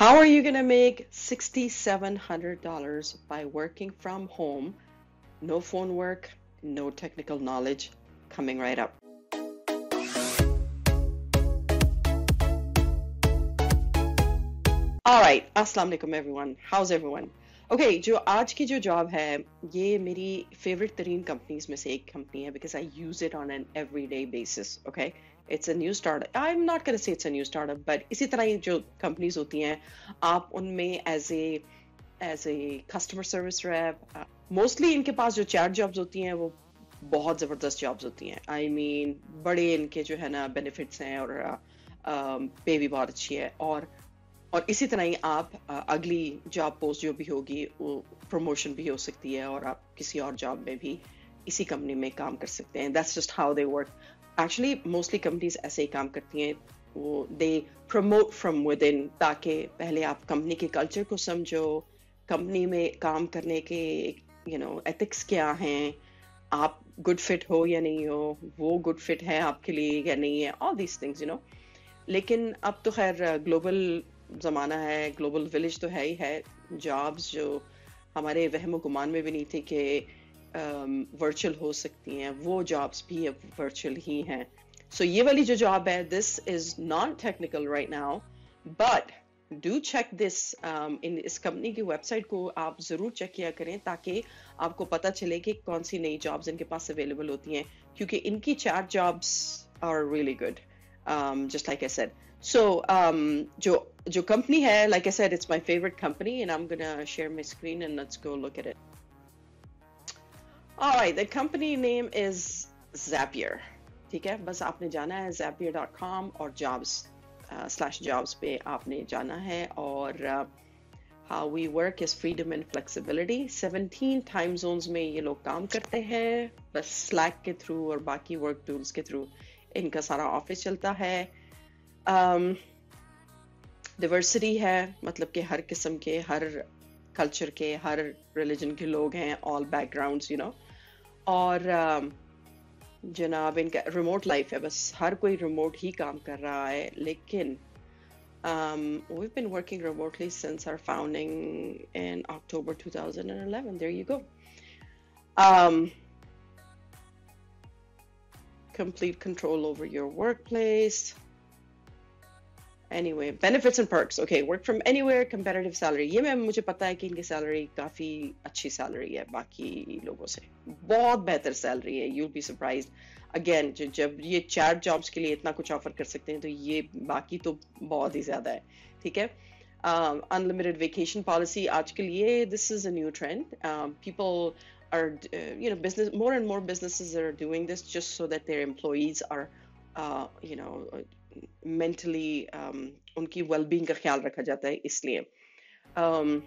How are you going to make $6,700 by working from home? No phone work, no technical knowledge. Coming right up. All right, Assalamu alaikum everyone. How's everyone? Okay okay, जो आज की जो job है ये मेरी favourite तरीन companies में से एक कंपनी है because I use it on an every day basis okay It's a new start I am not कर से it's a new startup but इसी तरह ये जो कंपनीज़ होती हैं आप उनमें as a as a customer service rep mostly इनके पास जो चैट जॉब्स होती हैं वो बहुत ज़बरदस्त जॉब्स होती हैं। आई I मीन mean, बड़े इनके जो है ना बेनिफिट्स हैं और पे uh, भी बहुत अच्छी है। और और इसी तरह ही आप अगली जॉब पोस्ट जो भी होगी वो प्रमोशन भी हो सकती है और आप किसी और जॉब में भी इसी कंपनी में काम कर सकते हैं। That's just how they work actually mostly companies ऐसे ही काम करती हैं, वो they promote from within ताकि पहले आप कंपनी के कल्चर को समझो कंपनी में काम करने के यू नो एथिक्स क्या हैं, आप गुड फिट हो या नहीं हो, वो गुड फिट है आपके लिए या नहीं है all these things you know लेकिन अब तो खैर ग्लोबल ज़माना है ग्लोबल विलेज तो है ही है जॉब्स जो हमारे वहम गुमान में भी नहीं थी कि वर्चुअल um, हो सकती हैं वो जॉब्स भी अब वर्चुअल ही हैं। सो ये वाली जो जॉब है this is not technical right now but do check this in इस कंपनी की वेबसाइट को आप ज़रूर चेक किया करें ताकि आपको पता चले कि कौन सी नई जॉब्स इनके पास अवेलेबल होती हैं क्योंकि इनकी चार jobs are really good just like I said so जो जो कंपनी है like I said favourite company favorite company and I'm gonna share my screen and let's go look at All right, the company name is Zapier. ठीक है? बस आपने जाना है Zapier dot com और जॉब्स स्लैश जॉब्स पे आपने जाना है और how we work is freedom and flexibility seventeen time zones में ये लोग काम करते हैं बस स्लैक के थ्रू और बाकी वर्क टूल्स के थ्रू इनका सारा ऑफ़िस चलता है। डिवर्सिटी um, है मतलब कि हर किस्म के हर कल्चर के हर रिलीजन के लोग हैं ऑल बैकग्राउंड यू नो और uh, जनाब इनका रिमोट लाइफ है बस हर कोई रिमोट ही काम कर रहा है लेकिन um, we've been working remotely since our founding in October 2011. There you go. Um, complete control over your workplace. anyway benefits and perks okay work from anywhere comparative salary ये मैं मुझे पता है कि इनकी सैलरी काफ़ी अच्छी सैलरी है बाकी लोगों से। बहुत बेहतर सैलरी है यूल बी सरप्राइज़ अगेन जब ये चार जॉब्स के लिए इतना कुछ ऑफ़र कर सकते हैं तो ये बाकी तो बहुत ही ज़्यादा है ठीक है? अनलिमिटेड वेकेशन पॉलिसी आज के लिए this is a new trend people are uh, you know business more and more businesses are doing this just so that their employees are uh, you know mentally um, उनकी well-being का ख्याल रखा जाता है इसलिए um,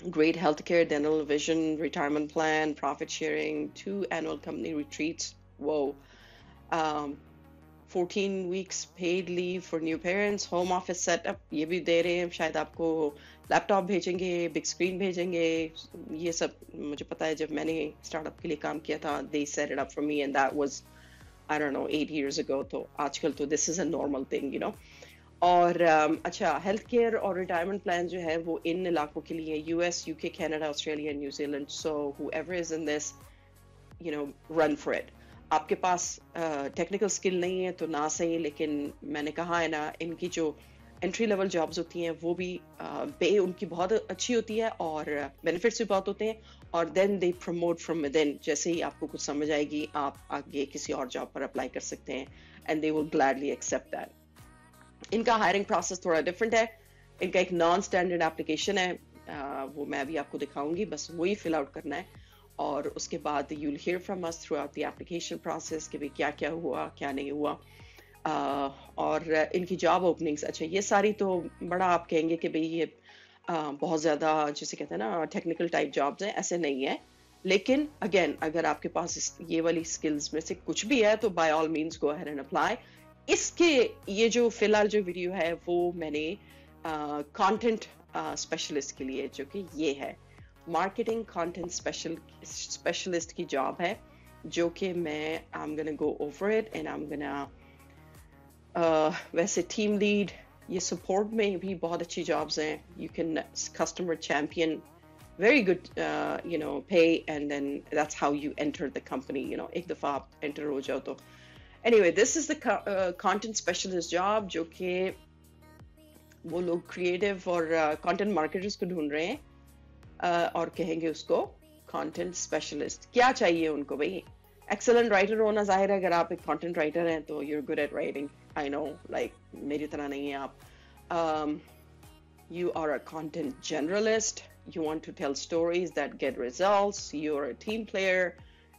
great healthcare, dental, vision, retirement plan, profit sharing, two annual company retreats. Whoa. Um, 14 weeks paid leave for new parents, home office setup ये भी दे रहे हैं शायद आपको लैपटॉप भेजेंगे बिग स्क्रीन भेजेंगे ये सब मुझे पता है जब मैंने स्टार्टअप के लिए काम किया था they set it up for me and that was I don't know eight years ago तो आजकल तो this is a normal thing you know और um, अच्छा हेल्थ केयर और रिटायरमेंट प्लान जो है वो इन इलाकों के लिए US UK Canada Australia New Zealand so who is in this you know run for it आपके पास टेक्निकल uh, स्किल नहीं है तो ना सही लेकिन मैंने कहा है ना इनकी जो एंट्री लेवल जॉब्स होती हैं, वो भी पे उनकी बहुत अच्छी होती है और बेनिफिट्स भी बहुत होते हैं और then they promote from within जैसे ही आपको कुछ समझ आएगी, आप आगे किसी और जॉब पर अप्लाई कर सकते हैं and they will gladly accept that इनका हायरिंग प्रोसेस थोड़ा डिफरेंट है। इनका एक नॉन स्टैंडर्ड एप्लीकेशन है वो मैं अभी आपको दिखाऊँगी, बस वही फिल आउट करना है और उसके बाद you will hear from us throughout the application process कि भाई क्या क्या हुआ, क्या नहीं हुआ। और इनकी जॉब ओपनिंग्स अच्छा ये सारी तो बड़ा आप कहेंगे कि भाई ये बहुत ज़्यादा जिसे कहते हैं ना टेक्निकल टाइप जॉब्स हैं, ऐसे नहीं है। लेकिन अगेन अगर आपके पास ये वाली स्किल्स में से कुछ भी है तो by all means go ahead and apply इसके, ये जो फ़िलहाल जो वीडियो है, वो मैंने कंटेंट स्पेशलिस्ट के लिए, जो कि ये है। मार्केटिंग कंटेंट स्पेशल स्पेशलिस्ट की जॉब है, जो कि मैं I am gonna go over it and I am gonna Uh, वैसे टीम लीड ये सपोर्ट में भी बहुत अच्छी जॉब्स हैं. You can customer champion very good you know pay and then that's how you enter the company you know एक दफ़ा आप एंटर हो जाओ तो. Anyway this is the content specialist job जो कि वो लोग क्रिएटिव और uh, कॉन्टेंट मार्केटर्स को ढूंढ रहे हैं uh, और कहेंगे उसको कॉन्टेंट स्पेशलिस्ट क्या चाहिए उनको भाई? एक्सेलेंट राइटर होना ज़ाहिर है अगर आप एक कंटेंट राइटर हैं तो you're good at writing I know like मेरी तरह नहीं है आप। You are a content journalist you want to tell stories that get results, you're a team player,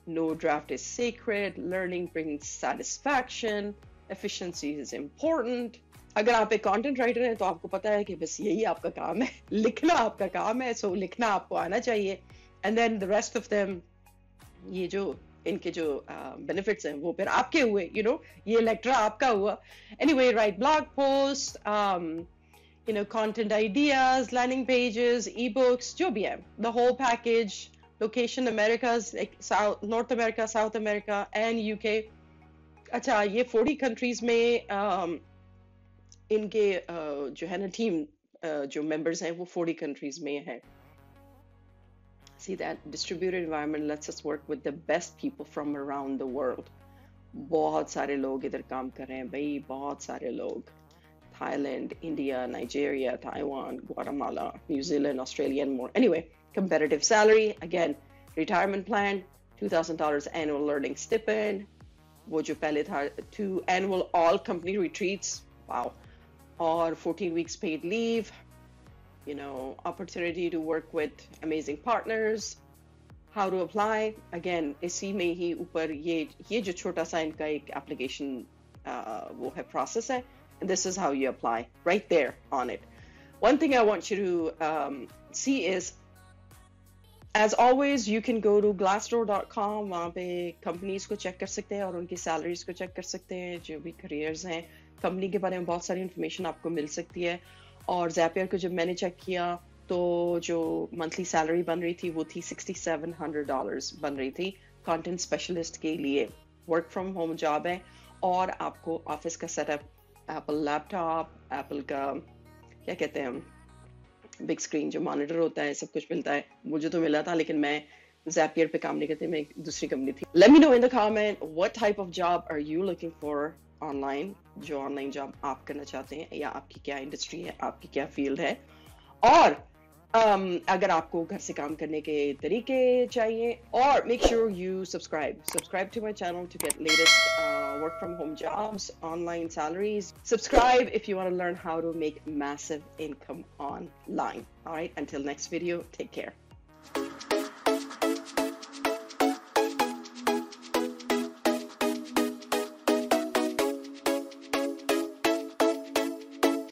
no draft is sacred, learning brings satisfaction, efficiency is important. अगर आप एक content writer हैं तो आपको पता है कि बस यही आपका काम है। लिखना आपका काम है सो लिखना आपको आना चाहिए। And then the rest of them ये जो इनके जो um, बेनिफिट्स हैं, वो फिर आपके हुए यू नो ये लेक्ट्रा आपका हुआ। Anyway write blog post you know content ideas learning pages ebooks जो भी है। The whole package location America North America South America and UK अच्छा ये फोर्टी कंट्रीज़ में um, इनके uh, जो है ना टीम uh, जो मेंबर्स हैं, वो फोर्टी कंट्रीज़ में हैं। see that distributed environment lets us work with the best people from around the world बहुत सारे लोग इधर काम कर रहे हैं भाई बहुत सारे लोग Thailand, India, Nigeria, Taiwan, Guatemala, New Zealand, Australia, and more. Anyway, competitive salary, again, retirement plan, $2,000 annual learning stipend, वो जो पहले two annual all company retreats, wow, or 14 weeks paid leave, you know, opportunity to work with amazing partners, how to apply, again, इसी में ही ऊपर ये ये जो छोटा सा इनका एक application uh, वो है process है and this is how you apply right there on it. One thing I want you to um, see is, as always, you can go to glassdoor.com. वहाँ पे companies को check कर सकते हैं और उनकी salaries को check कर सकते हैं जो भी careers हैं company के बारे में बहुत सारी information आपको मिल सकती है और जैपियर को जब मैंने चेक किया तो जो मंथली सैलरी बन रही थी वो थी $6,700 बन रही थी content specialist के लिए। Work from home job है और आपको ऑफ़िस का सेटअप एप्पल लैपटॉप एप्पल का क्या कहते हैं बिग स्क्रीन जो मॉनिटर होता है सब कुछ मिलता है। मुझे तो मिला था लेकिन मैं जैपियर पे काम नहीं करती मैं दूसरी कंपनी थी। Let me know in the comment what type of job are you looking for online जो ऑनलाइन जॉब आप करना चाहते हैं या आपकी क्या इंडस्ट्री है आपकी क्या फ़ील्ड है। और um, अगर आपको घर से काम करने के तरीके चाहिए और make sure you subscribe subscribe to my channel to get latest work from home jobs online salaries subscribe if you want to learn how to make massive income online alright until next video take care